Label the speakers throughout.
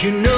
Speaker 1: You know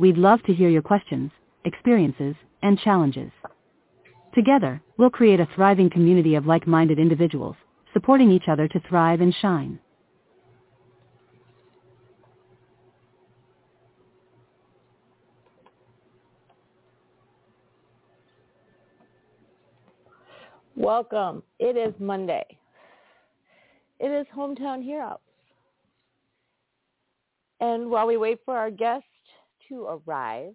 Speaker 1: We'd love to hear your questions, experiences, and challenges. Together, we'll create a thriving community of like-minded individuals, supporting each other to thrive and shine.
Speaker 2: Welcome. It is Monday. It is Hometown Heroes. And while we wait for our guests to arrive.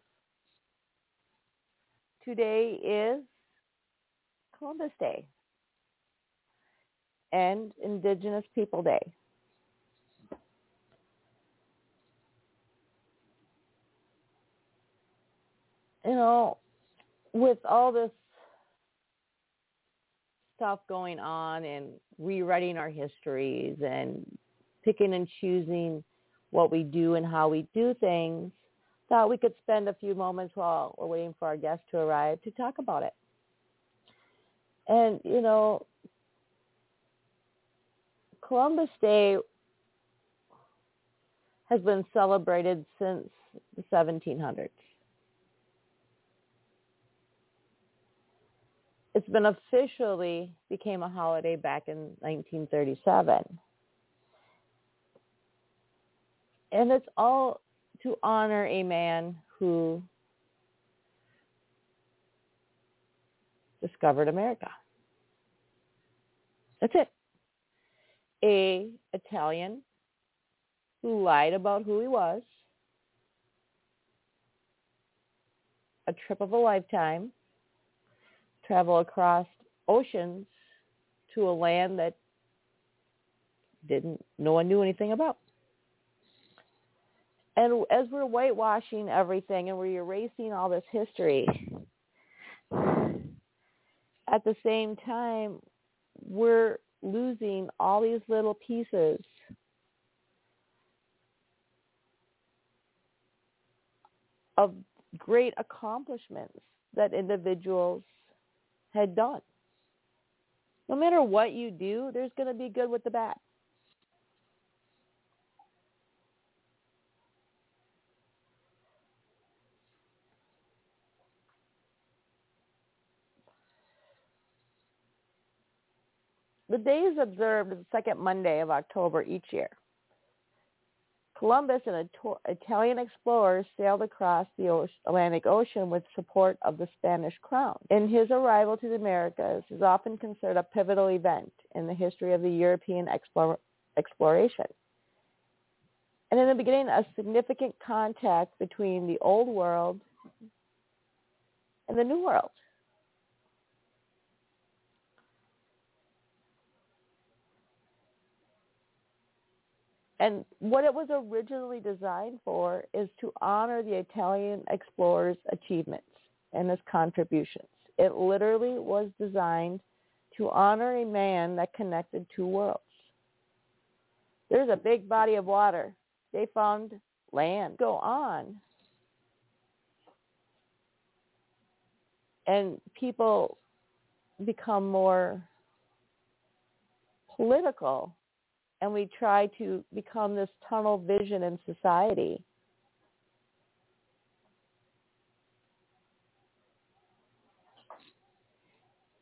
Speaker 2: Today is Columbus Day and Indigenous People Day. You know, with all this stuff going on and rewriting our histories and picking and choosing what we do and how we do things, thought we could spend a few moments while we're waiting for our guest to arrive to talk about it. And, you know, Columbus Day has been celebrated since the 1700s. It's been officially became a holiday back in 1937. And it's all to honor a man who discovered America. That's it. A Italian who lied about who he was. A trip of a lifetime. Travel across oceans to a land that didn't no one knew anything about and as we're whitewashing everything and we're erasing all this history, at the same time, we're losing all these little pieces of great accomplishments that individuals had done. No matter what you do, there's going to be good with the bad. The day is observed the second Monday of October each year. Columbus and Italian explorers sailed across the Atlantic Ocean with support of the Spanish crown. In his arrival to the Americas is often considered a pivotal event in the history of the European explore, exploration. And in the beginning, a significant contact between the old world and the new world. And what it was originally designed for is to honor the Italian explorers' achievements and his contributions. It literally was designed to honor a man that connected two worlds. There's a big body of water. They found land. Go on. And people become more political and we try to become this tunnel vision in society.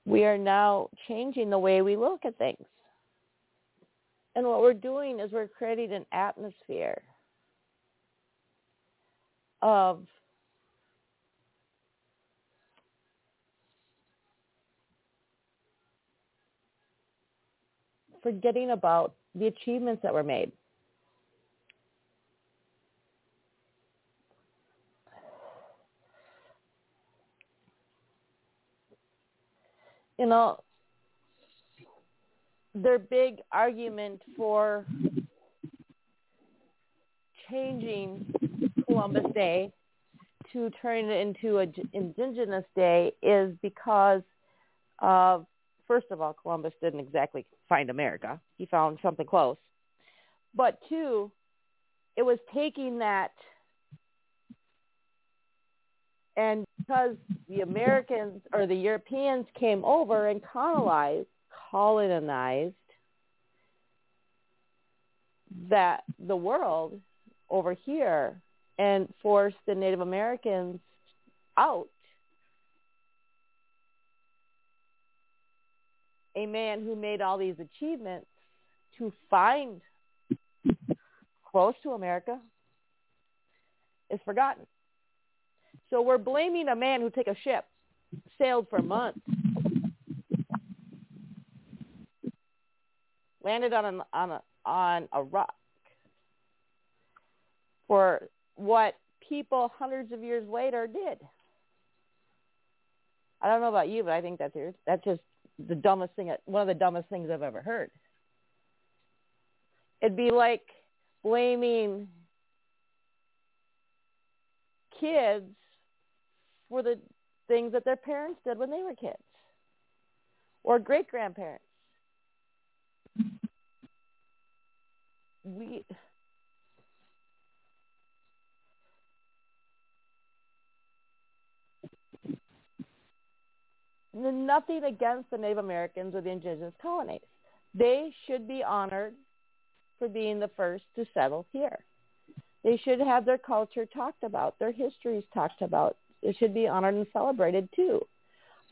Speaker 2: We are now changing the way we look at things. And what we're doing is we're creating an atmosphere of forgetting about the achievements that were made. You know, their big argument for changing Columbus Day to turn it into an Indigenous Day is because of, first of all, Columbus didn't exactly find America. He found something close. But two, it was taking that and because the Americans or the Europeans came over and colonized, colonized that the world over here and forced the Native Americans out. A man who made all these achievements to find close to America is forgotten. So we're blaming a man who took a ship, sailed for months, landed on a, on a on a rock for what people hundreds of years later did. I don't know about you, but I think that's that's just the dumbest thing, one of the dumbest things I've ever heard. It'd be like blaming kids for the things that their parents did when they were kids or great grandparents. We nothing against the Native Americans or the indigenous colonies. They should be honored for being the first to settle here. They should have their culture talked about, their histories talked about. It should be honored and celebrated too.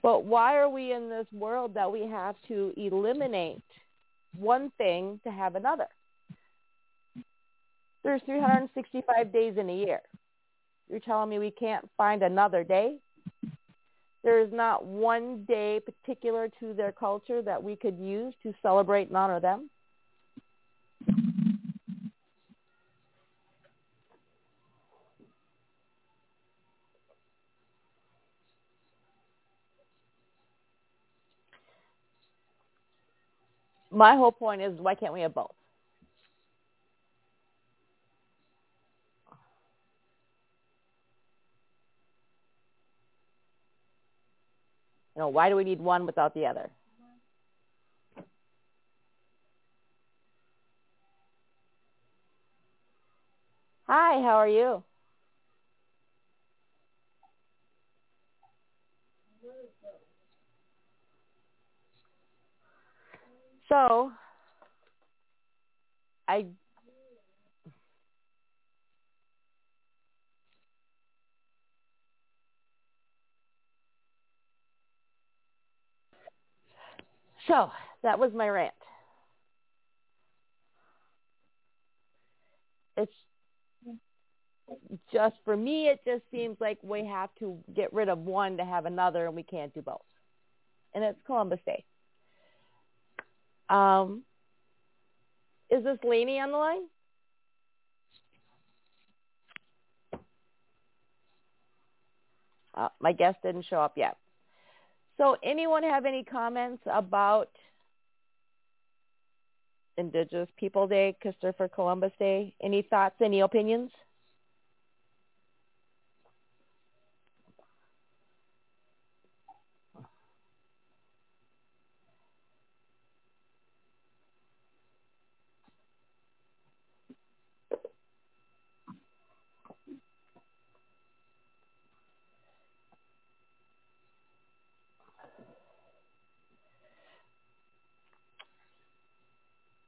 Speaker 2: But why are we in this world that we have to eliminate one thing to have another? There's 365 days in a year. You're telling me we can't find another day? There is not one day particular to their culture that we could use to celebrate and honor them? My whole point is why can't we have both? Know, why do we need one without the other? Hi, how are you? So, I So that was my rant. It's just for me, it just seems like we have to get rid of one to have another, and we can't do both. And it's Columbus Day. Um, is this Laney on the line? Uh, my guest didn't show up yet. So anyone have any comments about Indigenous People Day, Christopher Columbus Day? Any thoughts, any opinions?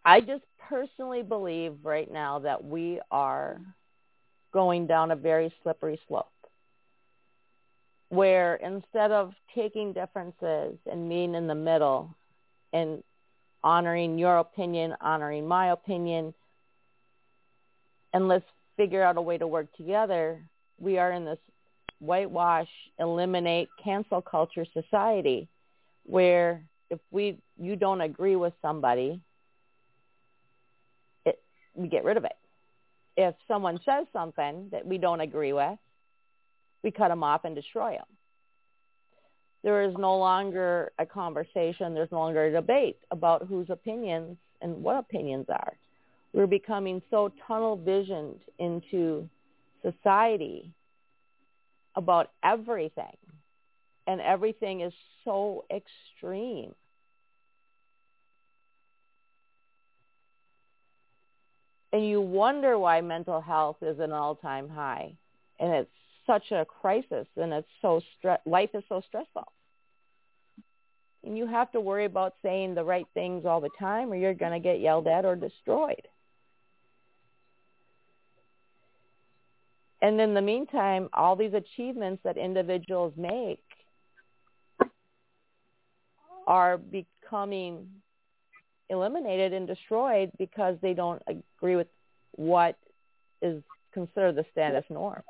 Speaker 2: I just personally believe right now that we are going down a very slippery slope where instead of taking differences and meeting in the middle and honoring your opinion, honoring my opinion, and let's figure out a way to work together, we are in this whitewash, eliminate, cancel culture society where if we you don't agree with somebody we get rid of it. If someone says something that we don't agree with, we cut them off and destroy them. There is no longer a conversation. There's no longer a debate about whose opinions and what opinions are. We're becoming so tunnel visioned into society about everything. And everything is so extreme. And you wonder why mental health is an all-time high. And it's such a crisis and it's so stre- life is so stressful. And you have to worry about saying the right things all the time or you're going to get yelled at or destroyed. And in the meantime, all these achievements that individuals make are becoming eliminated and destroyed because they don't agree with what is considered the status norm.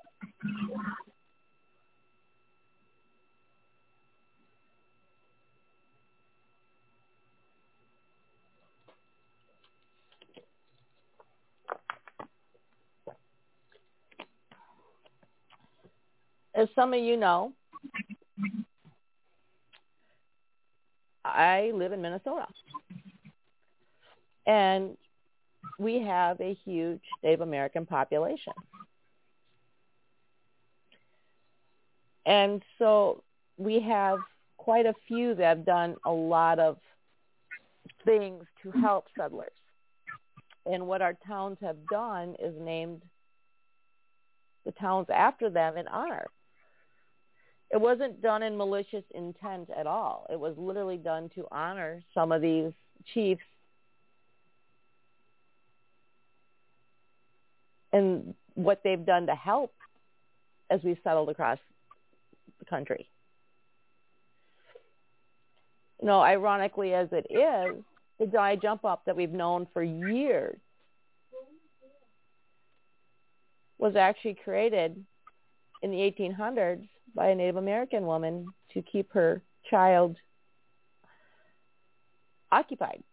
Speaker 2: As some of you know, I live in Minnesota. And we have a huge Native American population. And so we have quite a few that have done a lot of things to help settlers. And what our towns have done is named the towns after them in honor. It wasn't done in malicious intent at all. It was literally done to honor some of these chiefs and what they've done to help as we've settled across the country. You know, ironically as it is, the die jump up that we've known for years was actually created in the 1800s by a Native American woman to keep her child occupied.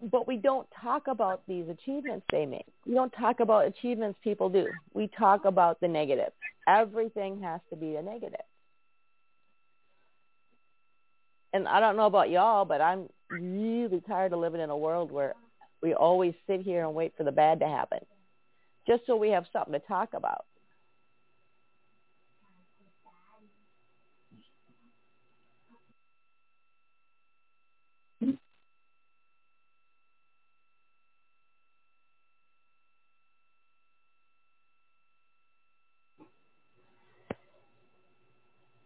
Speaker 2: But we don't talk about these achievements they make. We don't talk about achievements people do. We talk about the negative. Everything has to be a negative. And I don't know about y'all, but I'm really tired of living in a world where we always sit here and wait for the bad to happen just so we have something to talk about.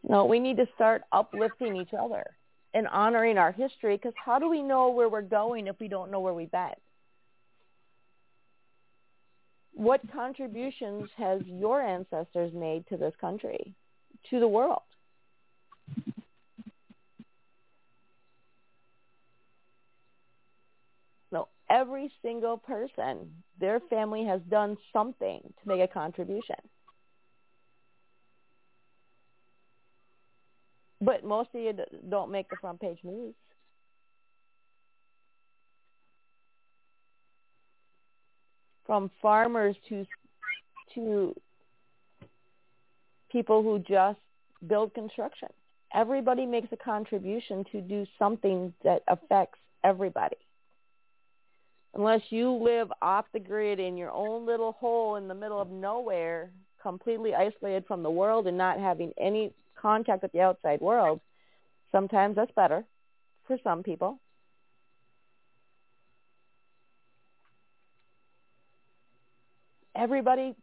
Speaker 2: No, we need to start uplifting each other and honoring our history because how do we know where we're going if we don't know where we've been? What contributions has your ancestors made to this country, to the world? No, every single person, their family has done something to make a contribution. But most of you don't make the front page news. From farmers to to people who just build construction. Everybody makes a contribution to do something that affects everybody. Unless you live off the grid in your own little hole in the middle of nowhere, completely isolated from the world and not having any contact with the outside world, sometimes that's better for some people. Everybody,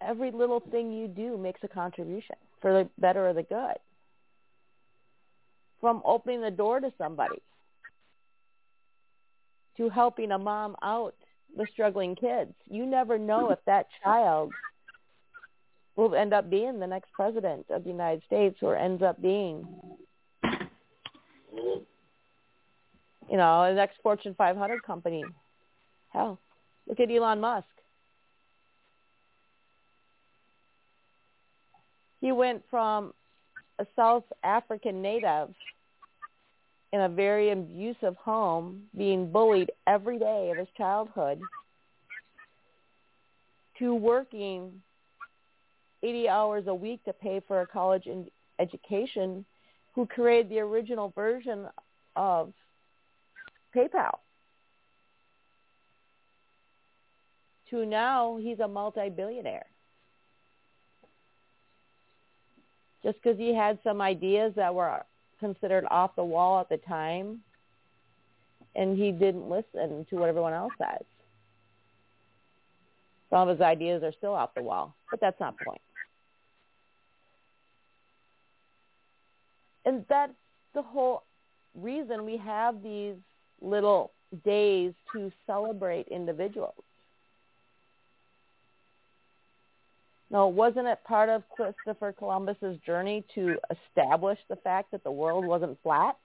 Speaker 2: every little thing you do makes a contribution for the better or the good. From opening the door to somebody to helping a mom out with struggling kids. You never know if that child will end up being the next president of the United States or ends up being, you know, the next Fortune 500 company. Hell, look at Elon Musk. He went from a South African native in a very abusive home, being bullied every day of his childhood, to working 80 hours a week to pay for a college education, who created the original version of PayPal. To now he's a multi-billionaire. Just because he had some ideas that were considered off the wall at the time, and he didn't listen to what everyone else says. Some of his ideas are still off the wall, but that's not the point. And that's the whole reason we have these little days to celebrate individuals. Now, wasn't it part of Christopher Columbus's journey to establish the fact that the world wasn't flat?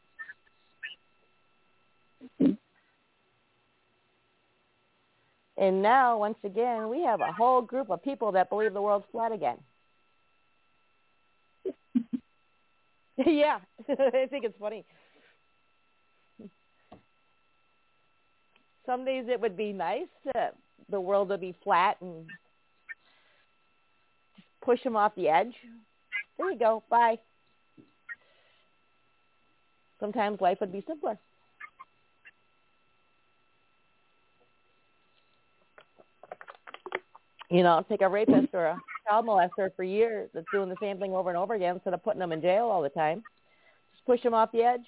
Speaker 2: And now, once again, we have a whole group of people that believe the world's flat again. yeah, I think it's funny. Some days it would be nice to the world to be flat and just push them off the edge. There you go. Bye. Sometimes life would be simpler. You know, take a rapist or a child molester for years that's doing the same thing over and over again instead of putting them in jail all the time. Just push them off the edge.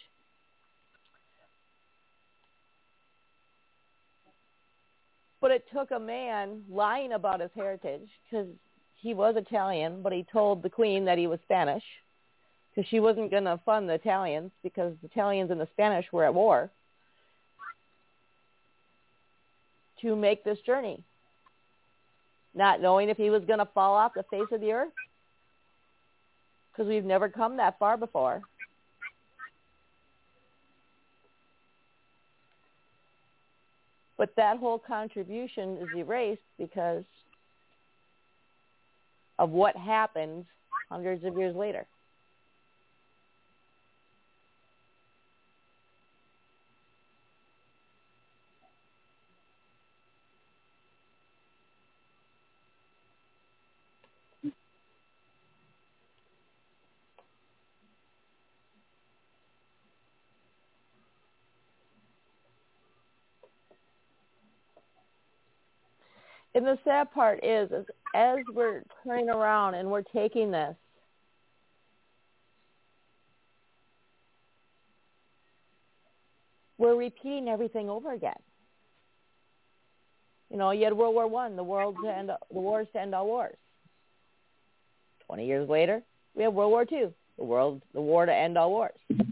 Speaker 2: But it took a man lying about his heritage because he was Italian, but he told the queen that he was Spanish because she wasn't going to fund the Italians because the Italians and the Spanish were at war to make this journey not knowing if he was going to fall off the face of the earth because we've never come that far before. But that whole contribution is erased because of what happened hundreds of years later. And the sad part is, is as we're turning around and we're taking this we're repeating everything over again. You know, you had World War One, the world to end, the wars to end all wars. Twenty years later, we have World War Two, the world, the war to end all wars. A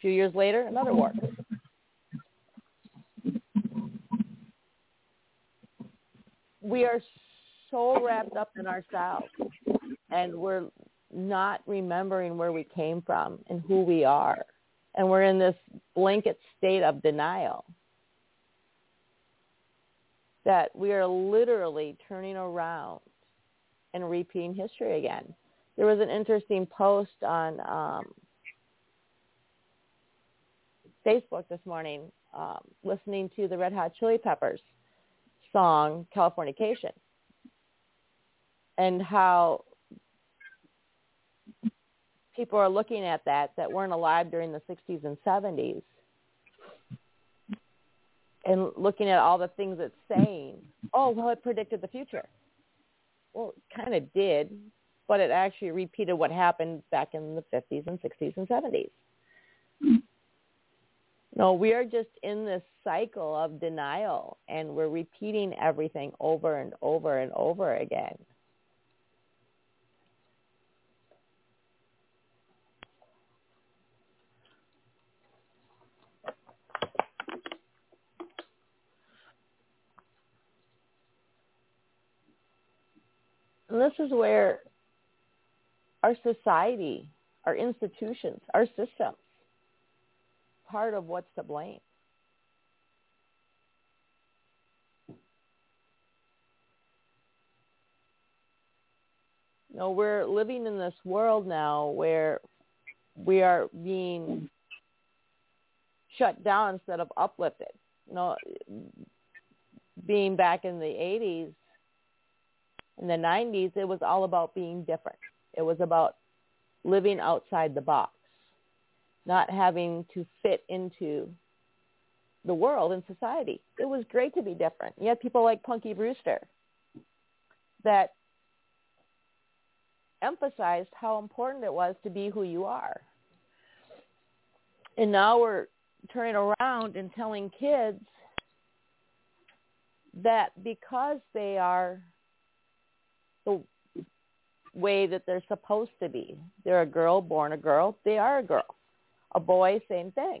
Speaker 2: few years later, another war. We are so wrapped up in ourselves and we're not remembering where we came from and who we are. And we're in this blanket state of denial that we are literally turning around and repeating history again. There was an interesting post on um, Facebook this morning um, listening to the Red Hot Chili Peppers song Californication and how people are looking at that that weren't alive during the 60s and 70s and looking at all the things it's saying. Oh, well, it predicted the future. Well, it kind of did, but it actually repeated what happened back in the 50s and 60s and 70s. No, we are just in this cycle of denial and we're repeating everything over and over and over again. And this is where our society, our institutions, our systems part of what's to blame. No, we're living in this world now where we are being shut down instead of uplifted. You know, being back in the 80s, in the 90s, it was all about being different. It was about living outside the box, not having to fit into the world and society. It was great to be different. You had people like Punky Brewster that emphasized how important it was to be who you are. And now we're turning around and telling kids that because they are the way that they're supposed to be, they're a girl born a girl, they are a girl. A boy, same thing.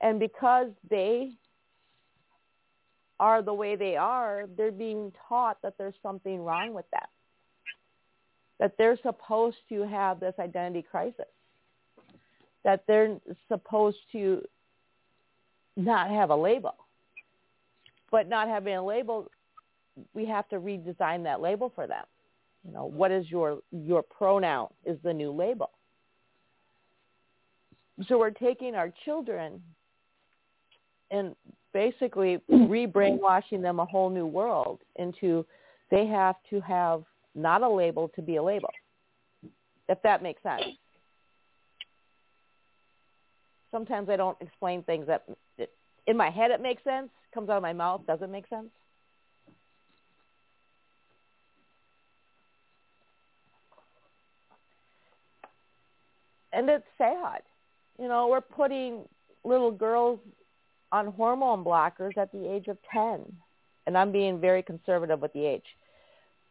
Speaker 2: And because they are the way they are, they're being taught that there's something wrong with them. That they're supposed to have this identity crisis. That they're supposed to not have a label. But not having a label, we have to redesign that label for them. You know, what is your your pronoun is the new label. So we're taking our children and basically re-brainwashing them a whole new world into they have to have not a label to be a label, if that makes sense. Sometimes I don't explain things that in my head it makes sense, comes out of my mouth doesn't make sense. And it's sad. You know, we're putting little girls on hormone blockers at the age of 10. And I'm being very conservative with the age.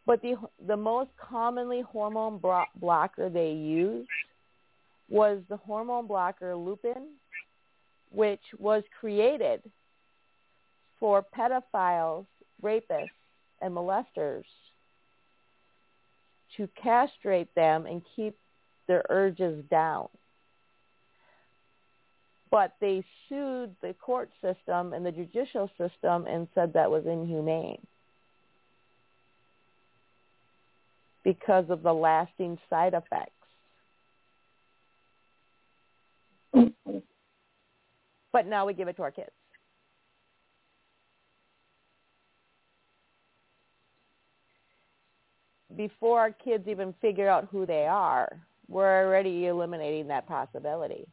Speaker 2: But the, the most commonly hormone blocker they used was the hormone blocker Lupron, which was created for pedophiles, rapists, and molesters to castrate them and keep their urges down but they sued the court system and the judicial system and said that was inhumane because of the lasting side effects. but now we give it to our kids. Before our kids even figure out who they are, we're already eliminating that possibility.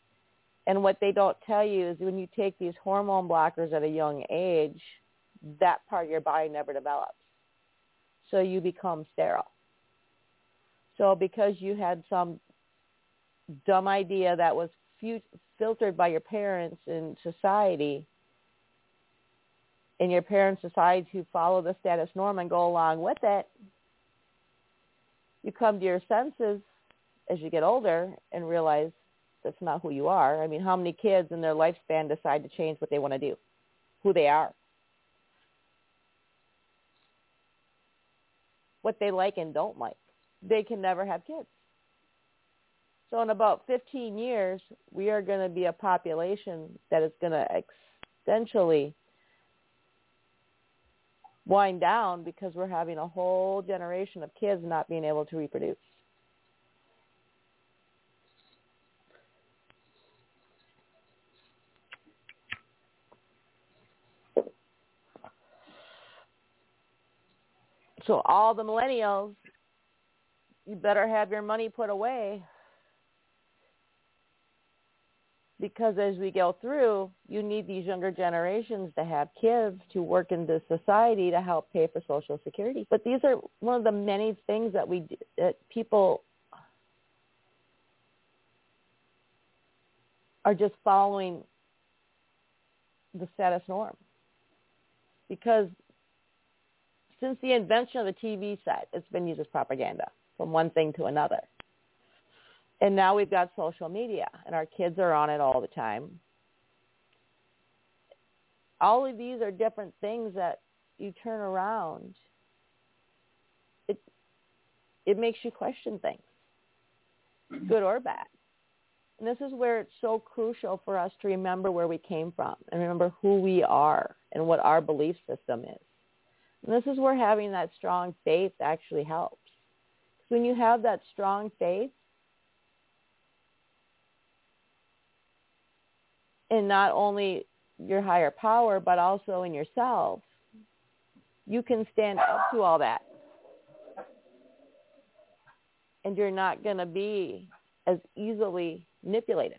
Speaker 2: And what they don't tell you is when you take these hormone blockers at a young age, that part of your body never develops. So you become sterile. So because you had some dumb idea that was filtered by your parents in society, and your parents decide to follow the status norm and go along with it, you come to your senses as you get older and realize that's not who you are. I mean, how many kids in their lifespan decide to change what they want to do, who they are, what they like and don't like? They can never have kids. So in about 15 years, we are going to be a population that is going to essentially wind down because we're having a whole generation of kids not being able to reproduce. So all the millennials, you better have your money put away because as we go through, you need these younger generations to have kids to work in the society to help pay for Social Security. But these are one of the many things that we that people are just following the status norm because since the invention of the TV set, it's been used as propaganda from one thing to another. And now we've got social media, and our kids are on it all the time. All of these are different things that you turn around. It it makes you question things, mm-hmm. good or bad. And this is where it's so crucial for us to remember where we came from and remember who we are and what our belief system is. And this is where having that strong faith actually helps. When you have that strong faith, in not only your higher power, but also in yourself, you can stand up to all that. And you're not going to be as easily manipulated.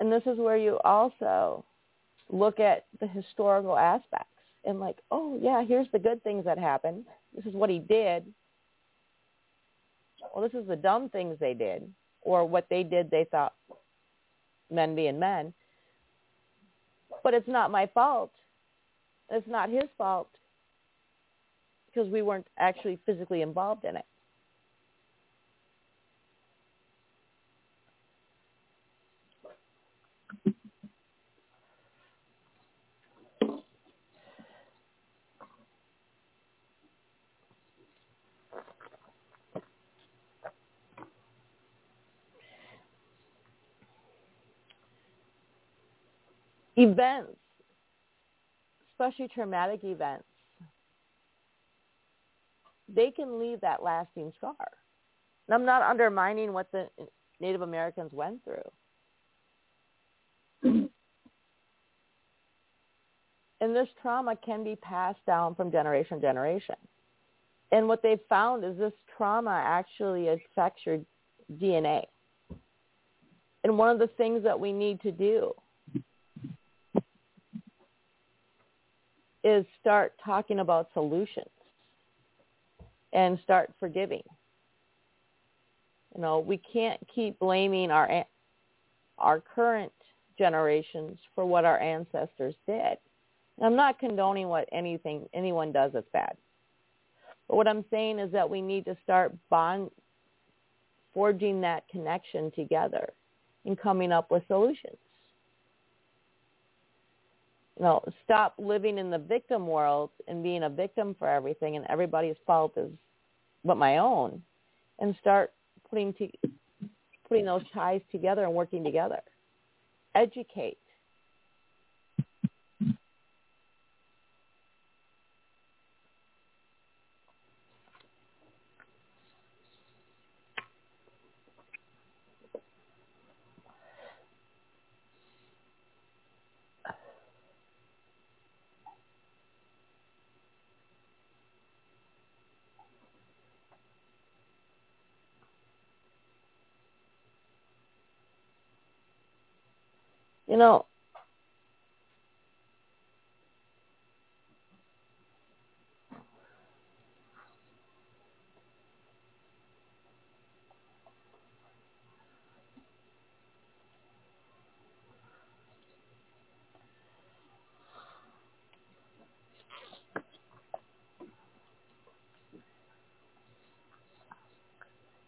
Speaker 2: And this is where you also look at the historical aspects and like, oh yeah, here's the good things that happened. This is what he did. Well, this is the dumb things they did, or what they did they thought men being men. But it's not my fault. It's not his fault because we weren't actually physically involved in it. Events, especially traumatic events, they can leave that lasting scar. And I'm not undermining what the Native Americans went through. and this trauma can be passed down from generation to generation. And what they've found is this trauma actually affects your DNA. And one of the things that we need to do is start talking about solutions and start forgiving. You know, we can't keep blaming our our current generations for what our ancestors did. And I'm not condoning what anything anyone does that's bad. But what I'm saying is that we need to start bond forging that connection together and coming up with solutions you know, stop living in the victim world and being a victim for everything and everybody's fault is but my own and start putting to, putting those ties together and working together. Educate. You know,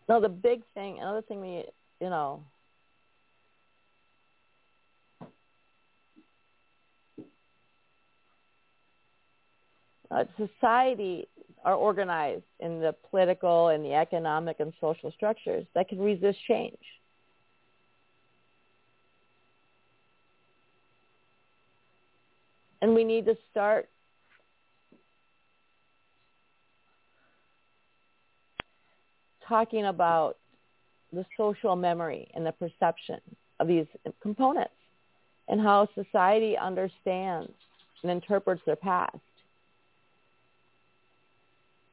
Speaker 2: No, the big thing, another thing we, you know, uh, society are organized in the political and the economic and social structures that can resist change. And we need to start talking about the social memory and the perception of these components and how society understands and interprets their past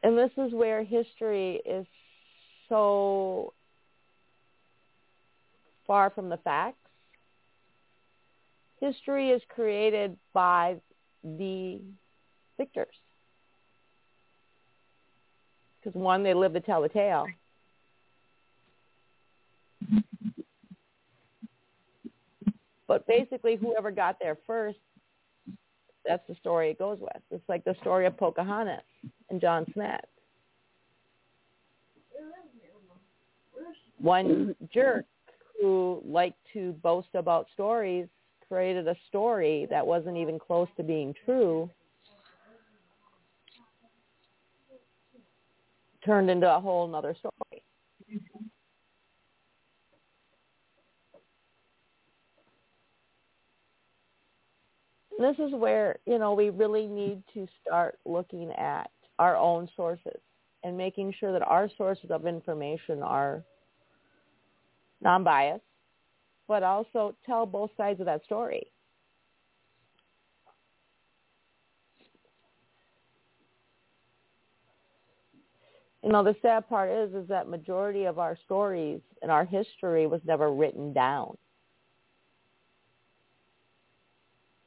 Speaker 2: and this is where history is so far from the facts. History is created by the victors. Because one, they live to tell the tale. But basically, whoever got there first, that's the story it goes with. It's like the story of Pocahontas and John Smith. One jerk who liked to boast about stories created a story that wasn't even close to being true, turned into a whole other story. This is where, you know, we really need to start looking at our own sources and making sure that our sources of information are non-biased, but also tell both sides of that story. You know, the sad part is is that majority of our stories and our history was never written down.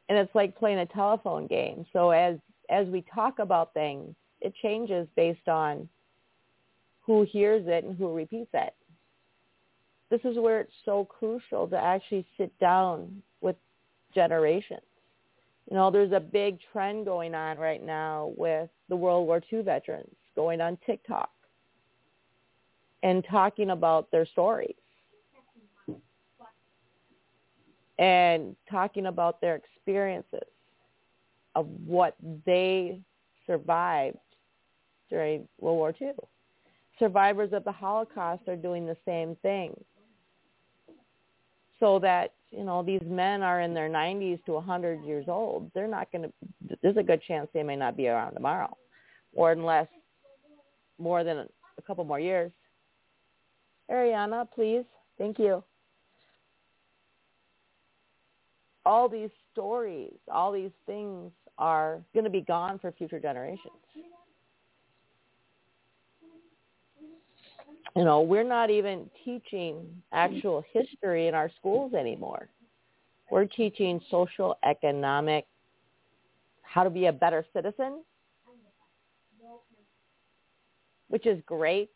Speaker 2: And it's like playing a telephone game. So as as we talk about things, it changes based on who hears it and who repeats it. This is where it's so crucial to actually sit down with generations. You know, there's a big trend going on right now with the World War II veterans going on TikTok and talking about their stories and talking about their experiences of what they survived during World War II. Survivors of the Holocaust are doing the same thing. So that, you know, these men are in their 90s to 100 years old. They're not going to, there's a good chance they may not be around tomorrow or unless more than a couple more years. Ariana, please. Thank you. All these stories, all these things are going to be gone for future generations. You know, we're not even teaching actual history in our schools anymore. We're teaching social, economic, how to be a better citizen, which is great.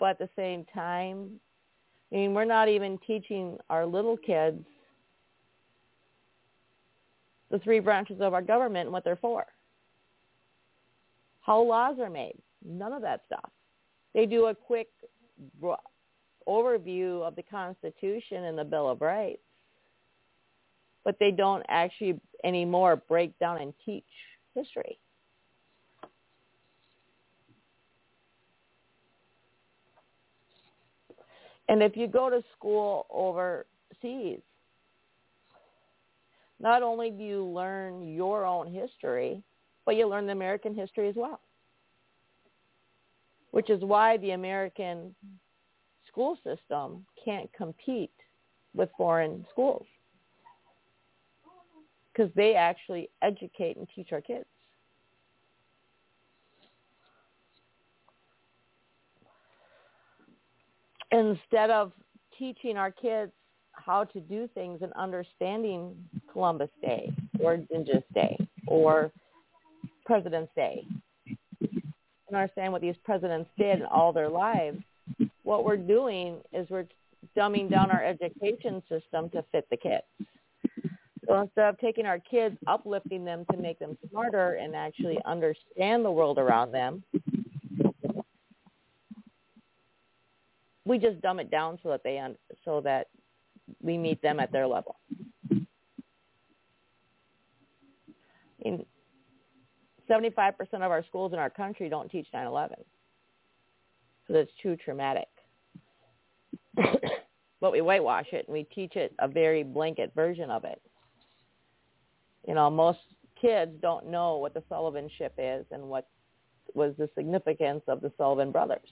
Speaker 2: But at the same time, I mean, we're not even teaching our little kids the three branches of our government and what they're for. How laws are made. None of that stuff. They do a quick overview of the Constitution and the Bill of Rights, but they don't actually anymore break down and teach history. And if you go to school overseas, not only do you learn your own history, but you learn the American history as well. Which is why the American school system can't compete with foreign schools. Because they actually educate and teach our kids. Instead of teaching our kids how to do things and understanding Columbus Day or Indigenous Day or President's Day and understand what these presidents did all their lives, what we're doing is we're dumbing down our education system to fit the kids. So instead of taking our kids, uplifting them to make them smarter and actually understand the world around them, we just dumb it down so that they so that we meet them at their level. 75% of our schools in our country don't teach 9/11. So that's too traumatic. but we whitewash it and we teach it a very blanket version of it. You know, most kids don't know what the Sullivan ship is and what was the significance of the Sullivan brothers.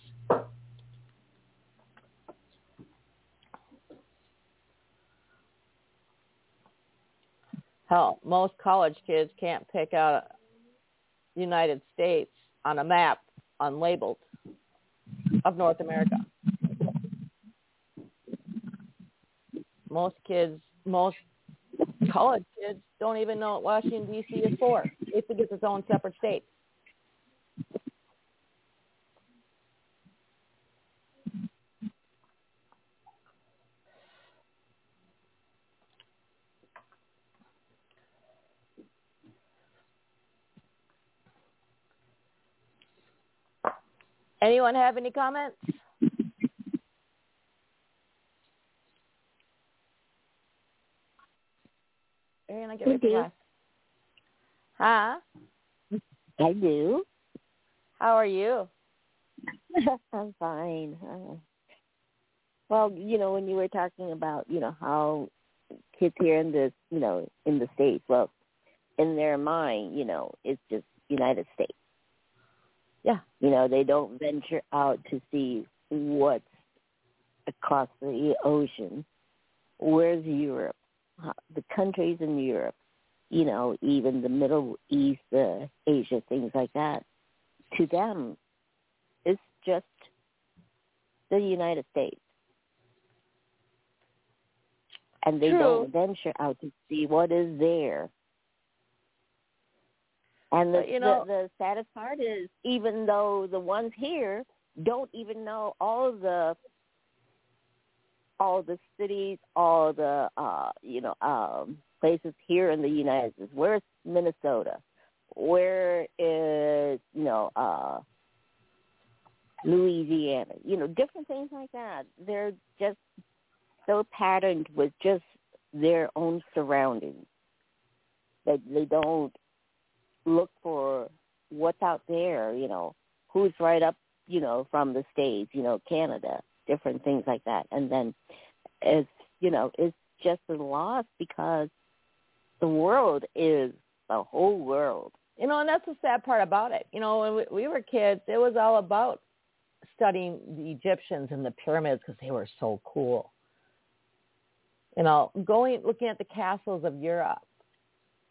Speaker 2: Hell, most college kids can't pick out United States on a map unlabeled of North America. Most kids, most college kids don't even know what Washington, D.C. is for. They think it's its own separate state. Anyone have any comments? Ariana, I get Huh?
Speaker 3: I do.
Speaker 2: How are you?
Speaker 3: I'm fine. Uh, well, you know, when you were talking about, you know, how kids here in the, you know, in the states, well, in their mind, you know, it's just United States.
Speaker 2: Yeah.
Speaker 3: You know, they don't venture out to see what's across the ocean. Where's Europe? The countries in Europe, you know, even the Middle East, uh, Asia, things like that. To them, it's just the United States. And they
Speaker 2: True.
Speaker 3: don't venture out to see what is there. And the,
Speaker 2: But, you know-
Speaker 3: the the saddest part is, even though the ones here don't even know all the all the cities, all the uh, you know um, places here in the United States. Where's Minnesota? Where is you know uh, Louisiana? You know, different things like that. They're just so patterned with just their own surroundings that they don't look for what's out there. You know, who's right up you know from the states. You know, Canada different things like that. And then it's, you know, it's just a loss because the world is the whole world.
Speaker 2: You know, and that's the sad part about it. You know, when we, we were kids, it was all about studying the Egyptians and the pyramids because they were so cool. You know, going looking at the castles of Europe.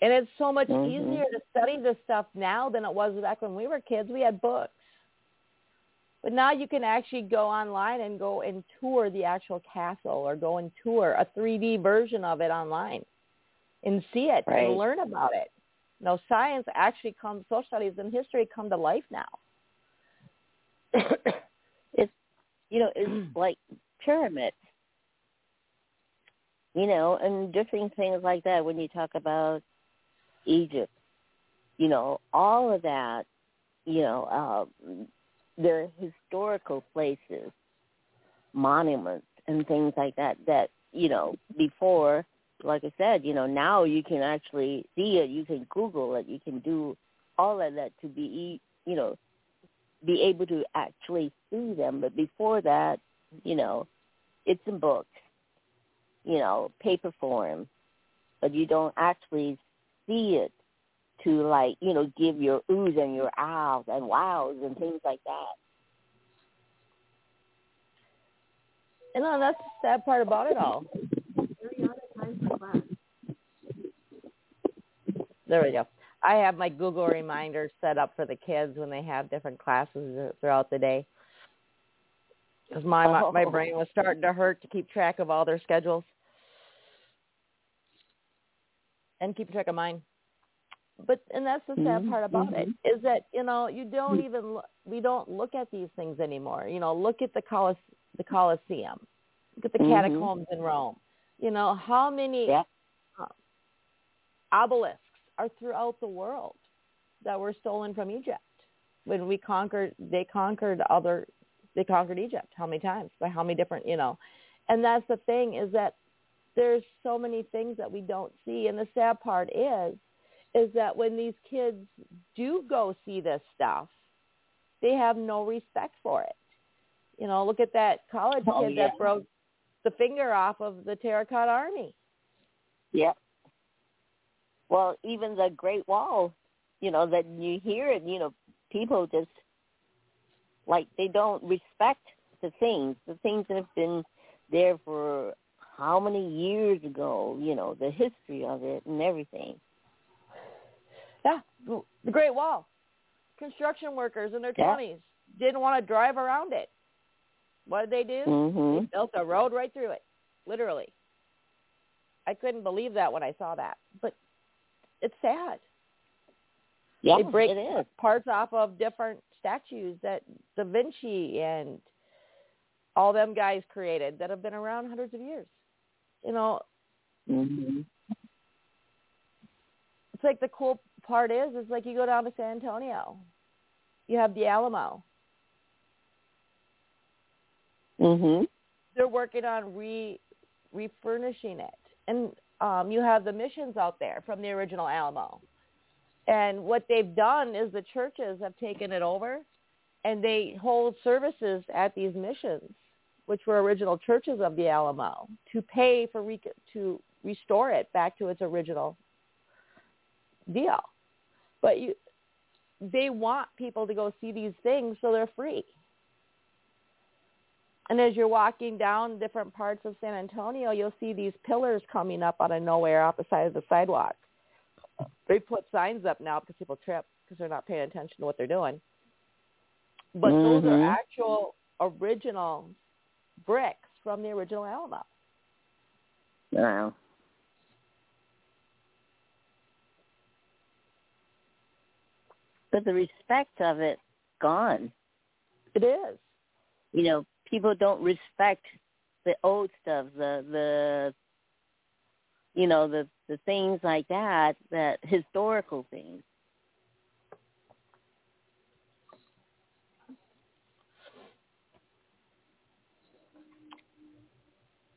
Speaker 2: And it's so much
Speaker 3: Mhm.
Speaker 2: easier to study this stuff now than it was back when we were kids. We had books. But now you can actually go online and go and tour the actual castle or go and tour a 3D version of it online and see it
Speaker 3: Right.
Speaker 2: and learn about it. You know, science actually comes, social studies and history come to life now.
Speaker 3: it's, you know, it's like pyramids, you know, and different things like that when you talk about Egypt, you know, all of that, you know, um, they're historical places, monuments and things like that that, you know, before, like I said, you know, now you can actually see it, you can Google it, you can do all of that to be, you know, be able to actually see them. But before that, you know, it's in books, you know, paper form, but you don't actually see it to like, you know, give your oohs and your ahs and wows and things like that.
Speaker 2: You uh, know, that's the sad part about it all. There we go. I have my Google reminders set up for the kids when they have different classes throughout the day. Because my, my my
Speaker 3: Oh.
Speaker 2: brain was starting to hurt to keep track of all their schedules and keep track of mine. But and that's the sad
Speaker 3: Mhm,
Speaker 2: part about it is that you know you don't
Speaker 3: Mhm.
Speaker 2: even we don't look at these things anymore. You know, look at the Colis the Colosseum, look at the
Speaker 3: Mhm.
Speaker 2: catacombs in Rome. You know how many
Speaker 3: Yeah.
Speaker 2: uh, obelisks are throughout the world that were stolen from Egypt when we conquered. They conquered other. They conquered Egypt. How many times? By how many different? You know, and that's the thing is that there's so many things that we don't see, and the sad part is, is that when these kids do go see this stuff, they have no respect for it. You know, look at that college
Speaker 3: Oh,
Speaker 2: kid
Speaker 3: yeah.
Speaker 2: that broke the finger off of the terracotta army.
Speaker 3: Yep. Well, even the Great Wall, you know, that you hear it, you know, people just like they don't respect the things, the things that have been there for how many years ago, you know, the history of it and everything.
Speaker 2: Yeah, the Great Wall. Construction workers in their
Speaker 3: Yeah.
Speaker 2: twenties didn't want to drive around it. What did they do? They
Speaker 3: Mhm.
Speaker 2: built a road right through it, literally. I couldn't believe that when I saw that, but it's sad.
Speaker 3: Yeah,
Speaker 2: they break
Speaker 3: it is.
Speaker 2: parts off of different statues that Da Vinci and all them guys created that have been around hundreds of years. You know,
Speaker 3: Mhm.
Speaker 2: it's like the cool part is, is like you go down to San Antonio, you have the Alamo.
Speaker 3: Mhm.
Speaker 2: They're working on re refurnishing it, and um, you have the missions out there from the original Alamo. And what they've done is the churches have taken it over, and they hold services at these missions, which were original churches of the Alamo, to pay for re- to restore it back to its original deal. But you, they want people to go see these things, so they're free. And as you're walking down different parts of San Antonio, you'll see these pillars coming up out of nowhere off the side of the sidewalk. They put signs up now because people trip because they're not paying attention to what they're doing. But
Speaker 3: mm-hmm.
Speaker 2: those are actual original bricks from the original Alamo.
Speaker 3: Wow. But the respect of it gone.
Speaker 2: It is.
Speaker 3: You know, people don't respect the old stuff, the the you know, the the things like that, that historical things.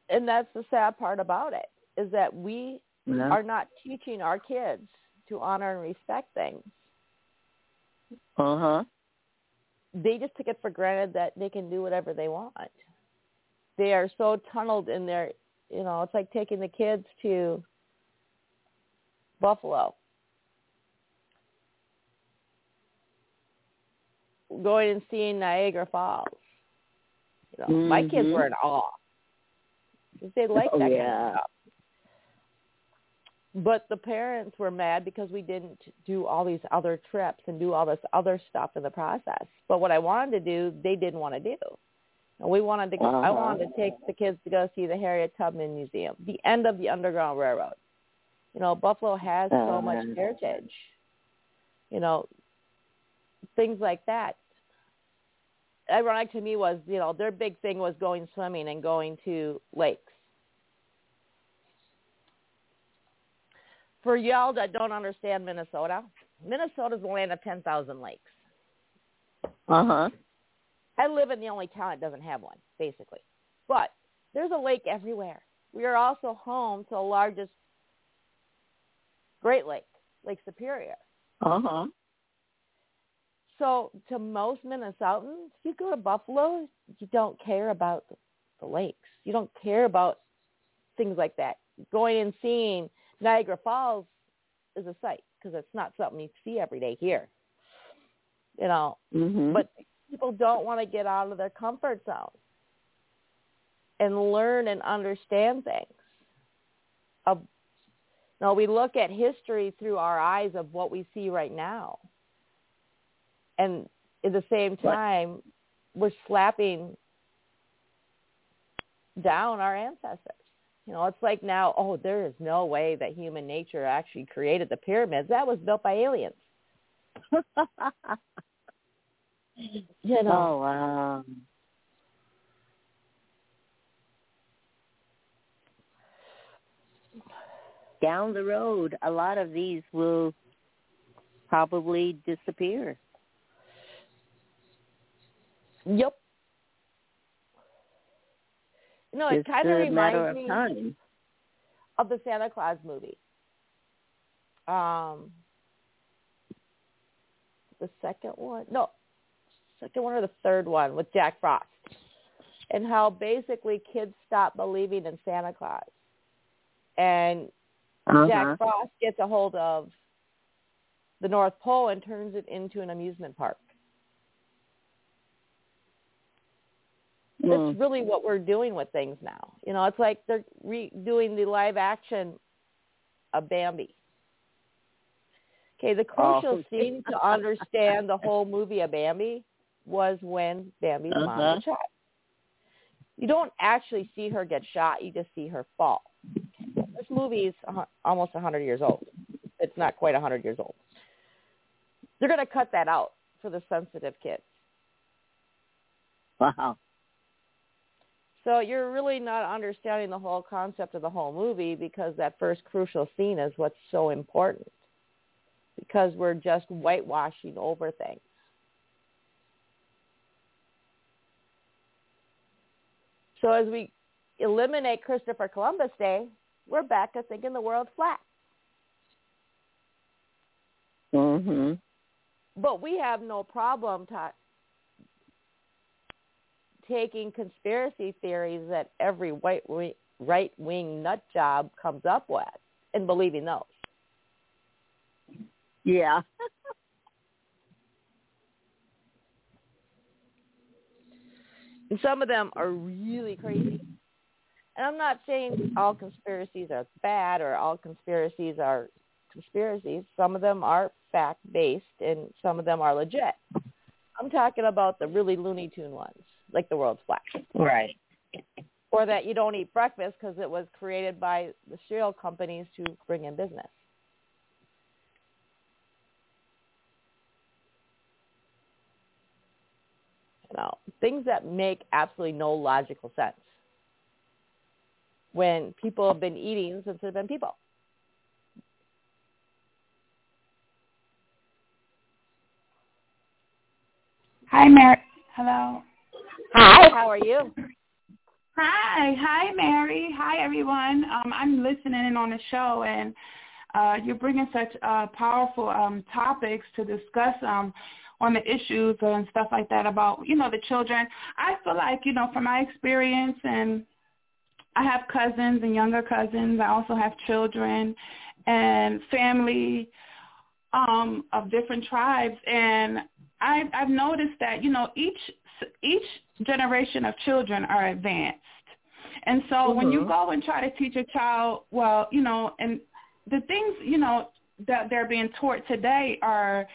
Speaker 2: And that's the sad part about it is that we
Speaker 3: yeah.
Speaker 2: are not teaching our kids to honor and respect things.
Speaker 3: Uh huh
Speaker 2: they just take it for granted that they can do whatever they want. They are so tunneled in their, you know, it's like taking the kids to Buffalo. Going and seeing Niagara Falls. You know,
Speaker 3: mm-hmm.
Speaker 2: my kids were in awe. They like
Speaker 3: oh,
Speaker 2: that
Speaker 3: yeah.
Speaker 2: kind of stuff. But the parents were mad because we didn't do all these other trips and do all this other stuff in the process. But what I wanted to do, they didn't want to do. And we wanted to.
Speaker 3: Uh-huh.
Speaker 2: I wanted to take the kids to go see the Harriet Tubman Museum, the end of the Underground Railroad. You know, Buffalo has
Speaker 3: uh-huh.
Speaker 2: so much heritage. You know, things like that. Ironic to me was, you know, their big thing was going swimming and going to lakes for y'all that don't understand Minnesota, Minnesota is the land of 10,000 lakes.
Speaker 3: Uh-huh.
Speaker 2: I live in the only town that doesn't have one, basically. But there's a lake everywhere. We are also home to the largest Great Lake, Lake Superior.
Speaker 3: Uh-huh.
Speaker 2: So to most Minnesotans, you go to Buffalo, you don't care about the lakes. You don't care about things like that. Going and seeing Niagara Falls is a sight because it's not something you see every day here. You know,
Speaker 3: mm-hmm.
Speaker 2: but people don't want to get out of their comfort zone and learn and understand things. Of, you know, we look at history through our eyes of what we see right now, and at the same time, we're slapping down our ancestors. You know, it's like now, oh, there is no way that human nature actually created the pyramids. That was built by aliens. you know.
Speaker 3: Oh wow. Down the road, a lot of these will probably disappear.
Speaker 2: Yep. No, it kind of reminds me
Speaker 3: time.
Speaker 2: of the Santa Claus movie. Um, the second one, no, second one or the third one with Jack Frost, and how basically kids stop believing in Santa Claus, and
Speaker 3: uh-huh.
Speaker 2: Jack Frost gets a hold of the North Pole and turns it into an amusement park. That's
Speaker 3: mm.
Speaker 2: really what we're doing with things now. You know, it's like they're redoing the live action of Bambi. Okay, the crucial
Speaker 3: Oh.
Speaker 2: scene to understand the whole movie of Bambi was when Bambi's mom
Speaker 3: Uh-huh.
Speaker 2: was shot. You don't actually see her get shot; you just see her fall. This movie is a almost 100 years old. It's not quite 100 years old. They're going to cut that out for the sensitive kids.
Speaker 3: Wow.
Speaker 2: So you're really not understanding the whole concept of the whole movie because that first crucial scene is what's so important. Because we're just whitewashing over things. So as we eliminate Christopher Columbus Day, we're back to thinking the world's flat.
Speaker 3: Mhm.
Speaker 2: But we have no problem ta- taking conspiracy theories that every white wi- right-wing nut job comes up with and believing those.
Speaker 3: Yeah.
Speaker 2: And some of them are really crazy. And I'm not saying all conspiracies are bad or all conspiracies are conspiracies. Some of them are fact-based and some of them are legit. I'm talking about the really Looney Tune ones, like the world's flat.
Speaker 3: Right.
Speaker 2: Or that you don't eat breakfast because it was created by the cereal companies to bring in business. You know, things that make absolutely no logical sense when people have been eating since there have been people.
Speaker 4: Hi, Mary. Hello.
Speaker 2: Hi, how are you?
Speaker 4: Hi, hi, Mary. Hi, everyone. Um, I'm listening in on the show, and uh, you're bringing such uh, powerful um, topics to discuss um, on the issues and stuff like that about, you know, the children. I feel like, you know, from my experience, and I have cousins and younger cousins. I also have children and family um, of different tribes, and I've, I've noticed that you know each each generation of children are advanced, and so mm-hmm. when you mm-hmm. go and try to teach a child, well, you know, and the things you know that they're being taught today are,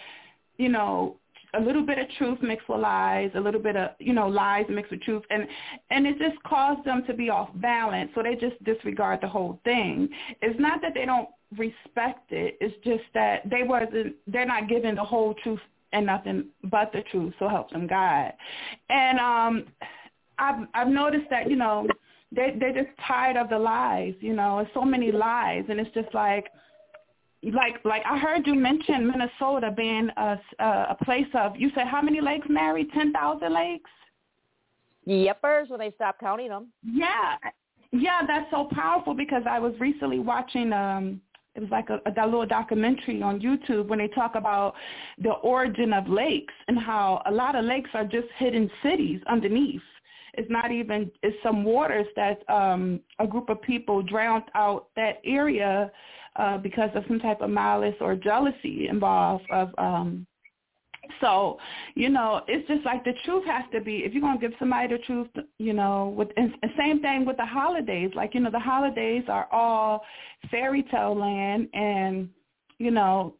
Speaker 4: you know, a little bit of truth mixed with lies, a little bit of you know lies mixed with truth, and and it just caused them to be off balance. So they just disregard the whole thing. It's not that they don't respect it. It's just that they wasn't. They're not given the whole truth and nothing but the truth. So help them God. And um, I've I've noticed that you know they they're just tired of the lies. You know, it's so many lies, and it's just like like like I heard you mention Minnesota being a a place of you said how many lakes, Mary? Ten thousand lakes.
Speaker 2: Yepers when they stop counting them.
Speaker 4: Yeah, yeah, that's so powerful because I was recently watching um it was like a, a little documentary on YouTube when they talk about the origin of lakes and how a lot of lakes are just hidden cities underneath. It's not even it's some waters that um a group of people drowned out that area uh because of some type of malice or jealousy involved of um so, you know, it's just like the truth has to be. If you're gonna give somebody the truth, you know, with and same thing with the holidays. Like you know, the holidays are all fairy tale land, and you know,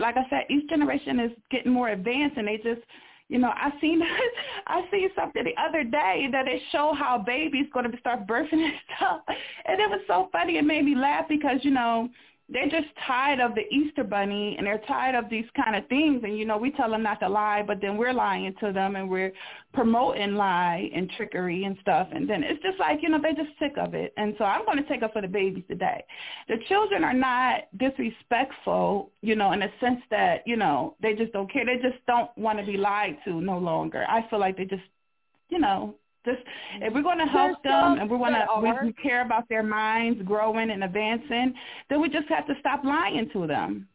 Speaker 4: like I said, each generation is getting more advanced, and they just you know, I seen I seen something the other day that it showed how babies going to start birthing and stuff, and it was so funny. It made me laugh because you know they're just tired of the Easter bunny and they're tired of these kind of things. And, you know, we tell them not to lie, but then we're lying to them and we're promoting lie and trickery and stuff. And then it's just like, you know, they're just sick of it. And so I'm going to take up for the babies today. The children are not disrespectful, you know, in the sense that, you know, they just don't care. They just don't want to be lied to no longer. I feel like they just, you know, just if we're going to help them and we're going to we care about their minds growing and advancing, then we just have to stop lying to them.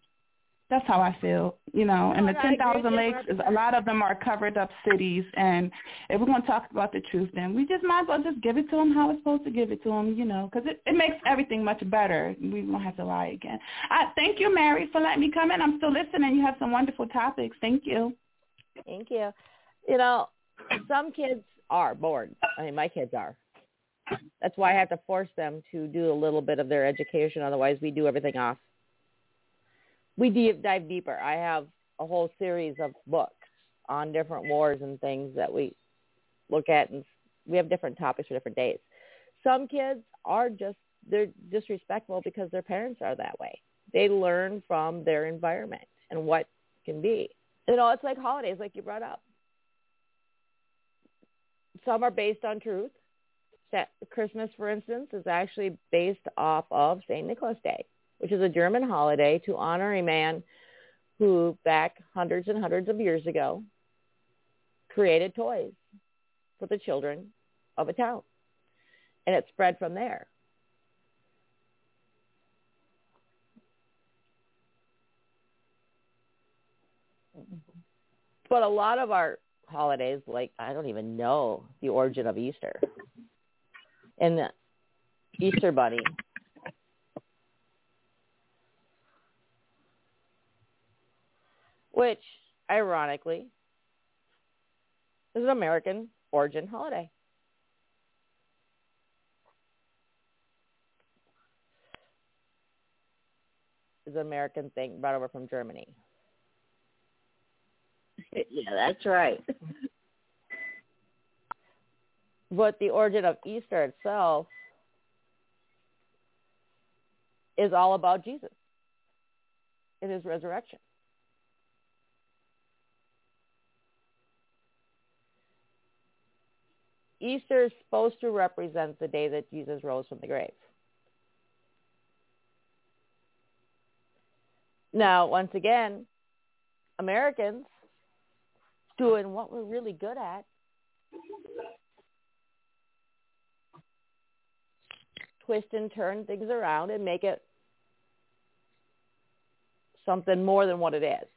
Speaker 4: That's how I feel, you know. And oh, the ten thousand lakes is a lot of them are covered up cities, and if we're going to talk about the truth, then we just might as well just give it to them how it's supposed to give it to them, you know, because it it makes everything much better. We won't have to lie again. I thank you, Mary, for letting me come in. I'm still listening. You have some wonderful topics. Thank you.
Speaker 2: Thank you. You know, some kids are bored. I mean, my kids are. That's why I have to force them to do a little bit of their education. Otherwise, we do everything off. We dive deeper. I have a whole series of books on different wars and things that we look at, and we have different topics for different days. Some kids are just they're disrespectful because their parents are that way. They learn from their environment and what can be. You know, it's like holidays, like you brought up some are based on truth. Christmas, for instance, is actually based off of St. Nicholas Day, which is a German holiday to honor a man who, back hundreds and hundreds of years ago, created toys for the children of a town. And it spread from there. But a lot of our holidays like I don't even know the origin of Easter. And the Easter bunny which ironically is an American origin holiday. Is an American thing brought over from Germany.
Speaker 3: yeah, that's right.
Speaker 2: but the origin of Easter itself is all about Jesus. and his resurrection. Easter is supposed to represent the day that Jesus rose from the grave. Now, once again, Americans doing what we're really good at. Twist and turn things around and make it something more than what it is.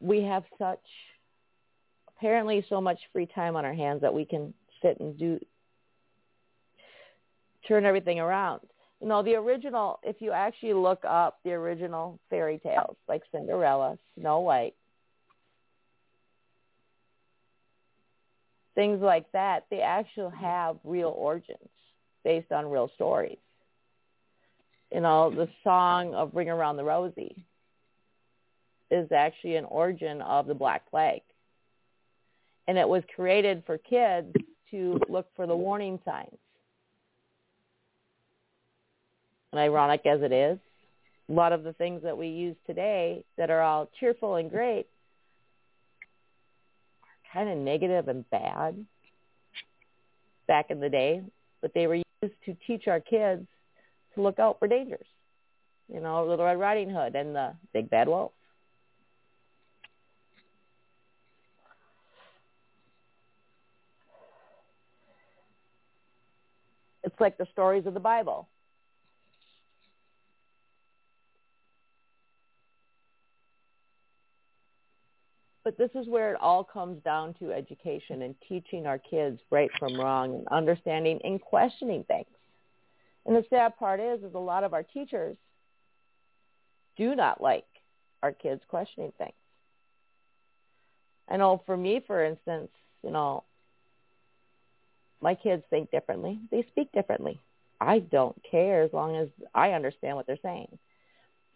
Speaker 2: We have such apparently so much free time on our hands that we can sit and do turn everything around. You know, the original, if you actually look up the original fairy tales like Cinderella, Snow White, things like that, they actually mm-hmm. have real origins based on real stories. You know, the song of Ring Around the Rosie is actually an origin of the Black Plague and it was created for kids to look for the warning signs. And ironic as it is, a lot of the things that we use today that are all cheerful and great kind of negative and bad back in the day, but they were used to teach our kids to look out for dangers. You know, Little Red Riding Hood and the Big Bad Wolf. It's like the stories of the Bible. But this is where it all comes down to education and teaching our kids right from wrong and understanding and questioning things. And the sad part is, is a lot of our teachers do not like our kids questioning things. I know for me, for instance, you know, my kids think differently. They speak differently. I don't care as long as I understand what they're saying.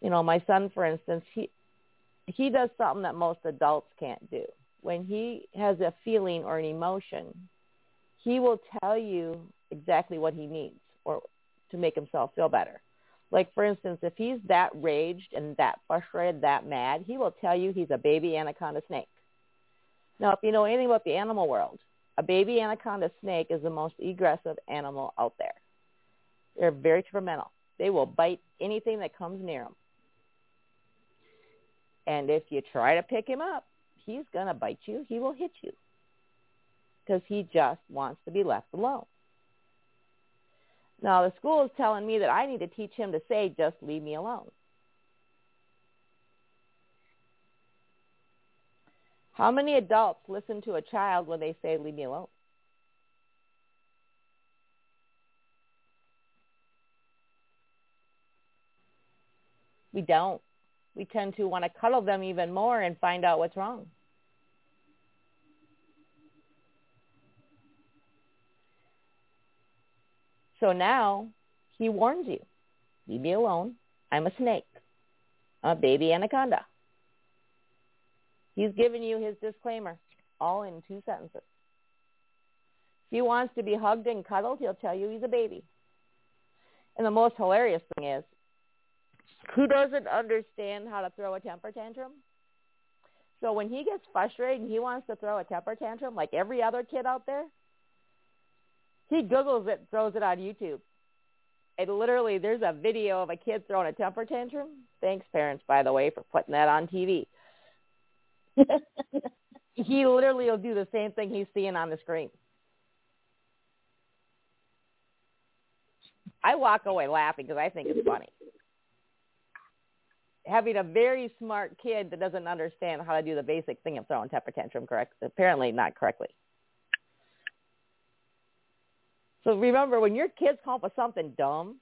Speaker 2: You know, my son, for instance, he he does something that most adults can't do. When he has a feeling or an emotion, he will tell you exactly what he needs or to make himself feel better. Like for instance, if he's that raged and that frustrated, that mad, he will tell you he's a baby anaconda snake. Now, if you know anything about the animal world, a baby anaconda snake is the most aggressive animal out there. They're very temperamental. They will bite anything that comes near them. And if you try to pick him up, he's going to bite you. He will hit you because he just wants to be left alone. Now, the school is telling me that I need to teach him to say, just leave me alone. How many adults listen to a child when they say, leave me alone? We don't. We tend to want to cuddle them even more and find out what's wrong. So now he warns you, leave me alone. I'm a snake, a baby anaconda. He's given you his disclaimer, all in two sentences. If he wants to be hugged and cuddled, he'll tell you he's a baby. And the most hilarious thing is, who doesn't understand how to throw a temper tantrum? So when he gets frustrated and he wants to throw a temper tantrum, like every other kid out there, he Googles it, throws it on YouTube. And literally, there's a video of a kid throwing a temper tantrum. Thanks, parents, by the way, for putting that on TV. he literally will do the same thing he's seeing on the screen. I walk away laughing because I think it's funny. Having a very smart kid that doesn't understand how to do the basic thing of throwing temper tantrum correct, apparently not correctly. So remember, when your kids come up with something dumb,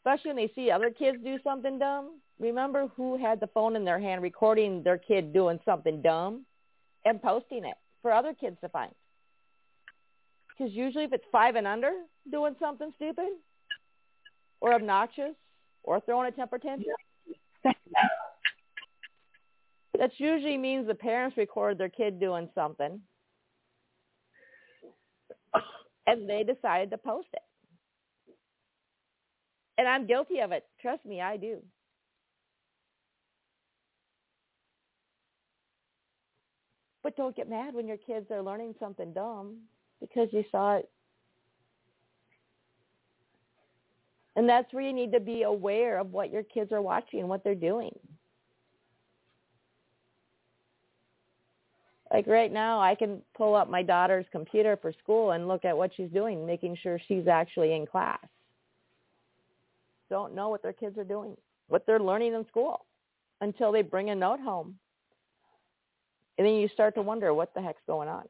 Speaker 2: especially when they see other kids do something dumb, remember who had the phone in their hand recording their kid doing something dumb and posting it for other kids to find. Because usually if it's five and under doing something stupid or obnoxious or throwing a temper tantrum, that usually means the parents record their kid doing something and they decided to post it. And I'm guilty of it. Trust me, I do. But don't get mad when your kids are learning something dumb because you saw it. And that's where you need to be aware of what your kids are watching and what they're doing. Like right now, I can pull up my daughter's computer for school and look at what she's doing, making sure she's actually in class. Don't know what their kids are doing, what they're learning in school until they bring a note home. And then you start to wonder what the heck's going on.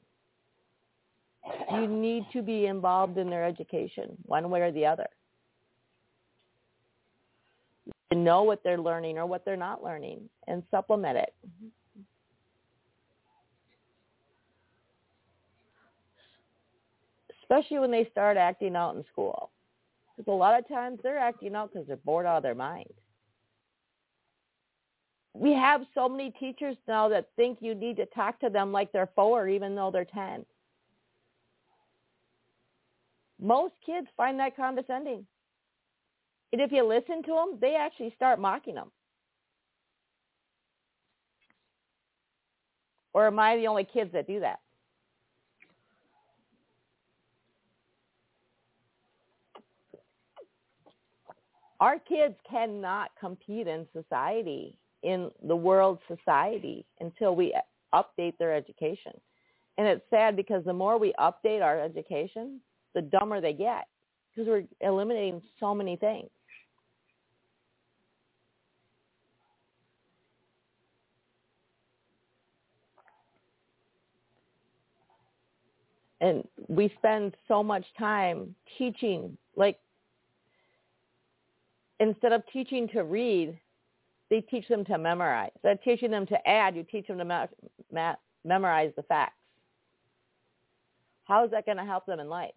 Speaker 2: You need to be involved in their education one way or the other. To know what they're learning or what they're not learning and supplement it. Especially when they start acting out in school. Because a lot of times they're acting out because they're bored out of their mind we have so many teachers now that think you need to talk to them like they're four, even though they're 10. Most kids find that condescending. And if you listen to them, they actually start mocking them. Or am I the only kids that do that? Our kids cannot compete in society in the world society until we update their education. And it's sad because the more we update our education, the dumber they get because we're eliminating so many things. And we spend so much time teaching, like instead of teaching to read, they teach them to memorize. Instead of teaching them to add, you teach them to me- me- memorize the facts. How is that going to help them in life?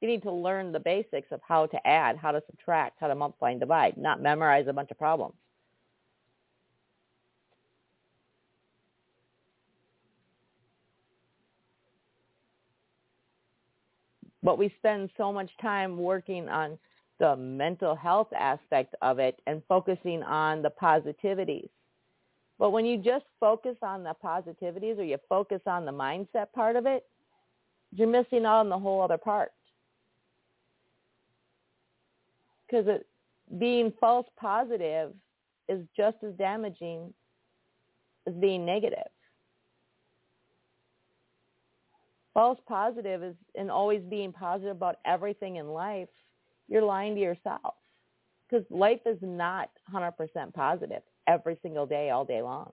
Speaker 2: You need to learn the basics of how to add, how to subtract, how to multiply and divide, not memorize a bunch of problems. But we spend so much time working on the mental health aspect of it and focusing on the positivities. But when you just focus on the positivities or you focus on the mindset part of it, you're missing out on the whole other part. Because being false positive is just as damaging as being negative. False positive is in always being positive about everything in life you're lying to yourself because life is not 100% positive every single day, all day long.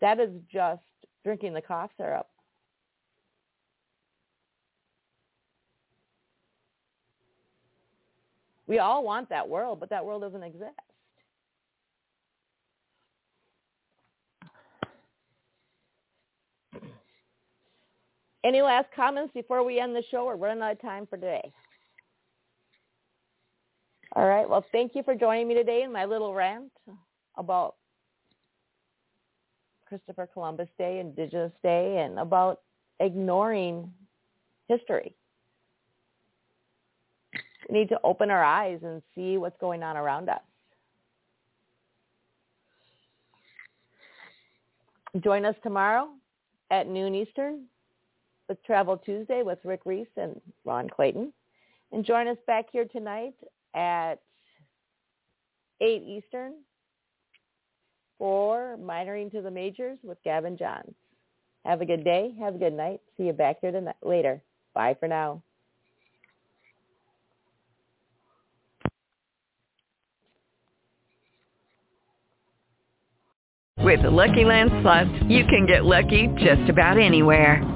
Speaker 2: That is just drinking the cough syrup. We all want that world, but that world doesn't exist. Any last comments before we end the show? We're running out of time for today. All right. Well, thank you for joining me today in my little rant about Christopher Columbus Day, Indigenous Day, and about ignoring history. We need to open our eyes and see what's going on around us. Join us tomorrow at noon Eastern with Travel Tuesday with Rick Reese and Ron Clayton. And join us back here tonight at 8 Eastern for Minoring to the Majors with Gavin Johns. Have a good day. Have a good night. See you back here tonight, later. Bye for now.
Speaker 5: With the Lucky Land Slots, you can get lucky just about anywhere.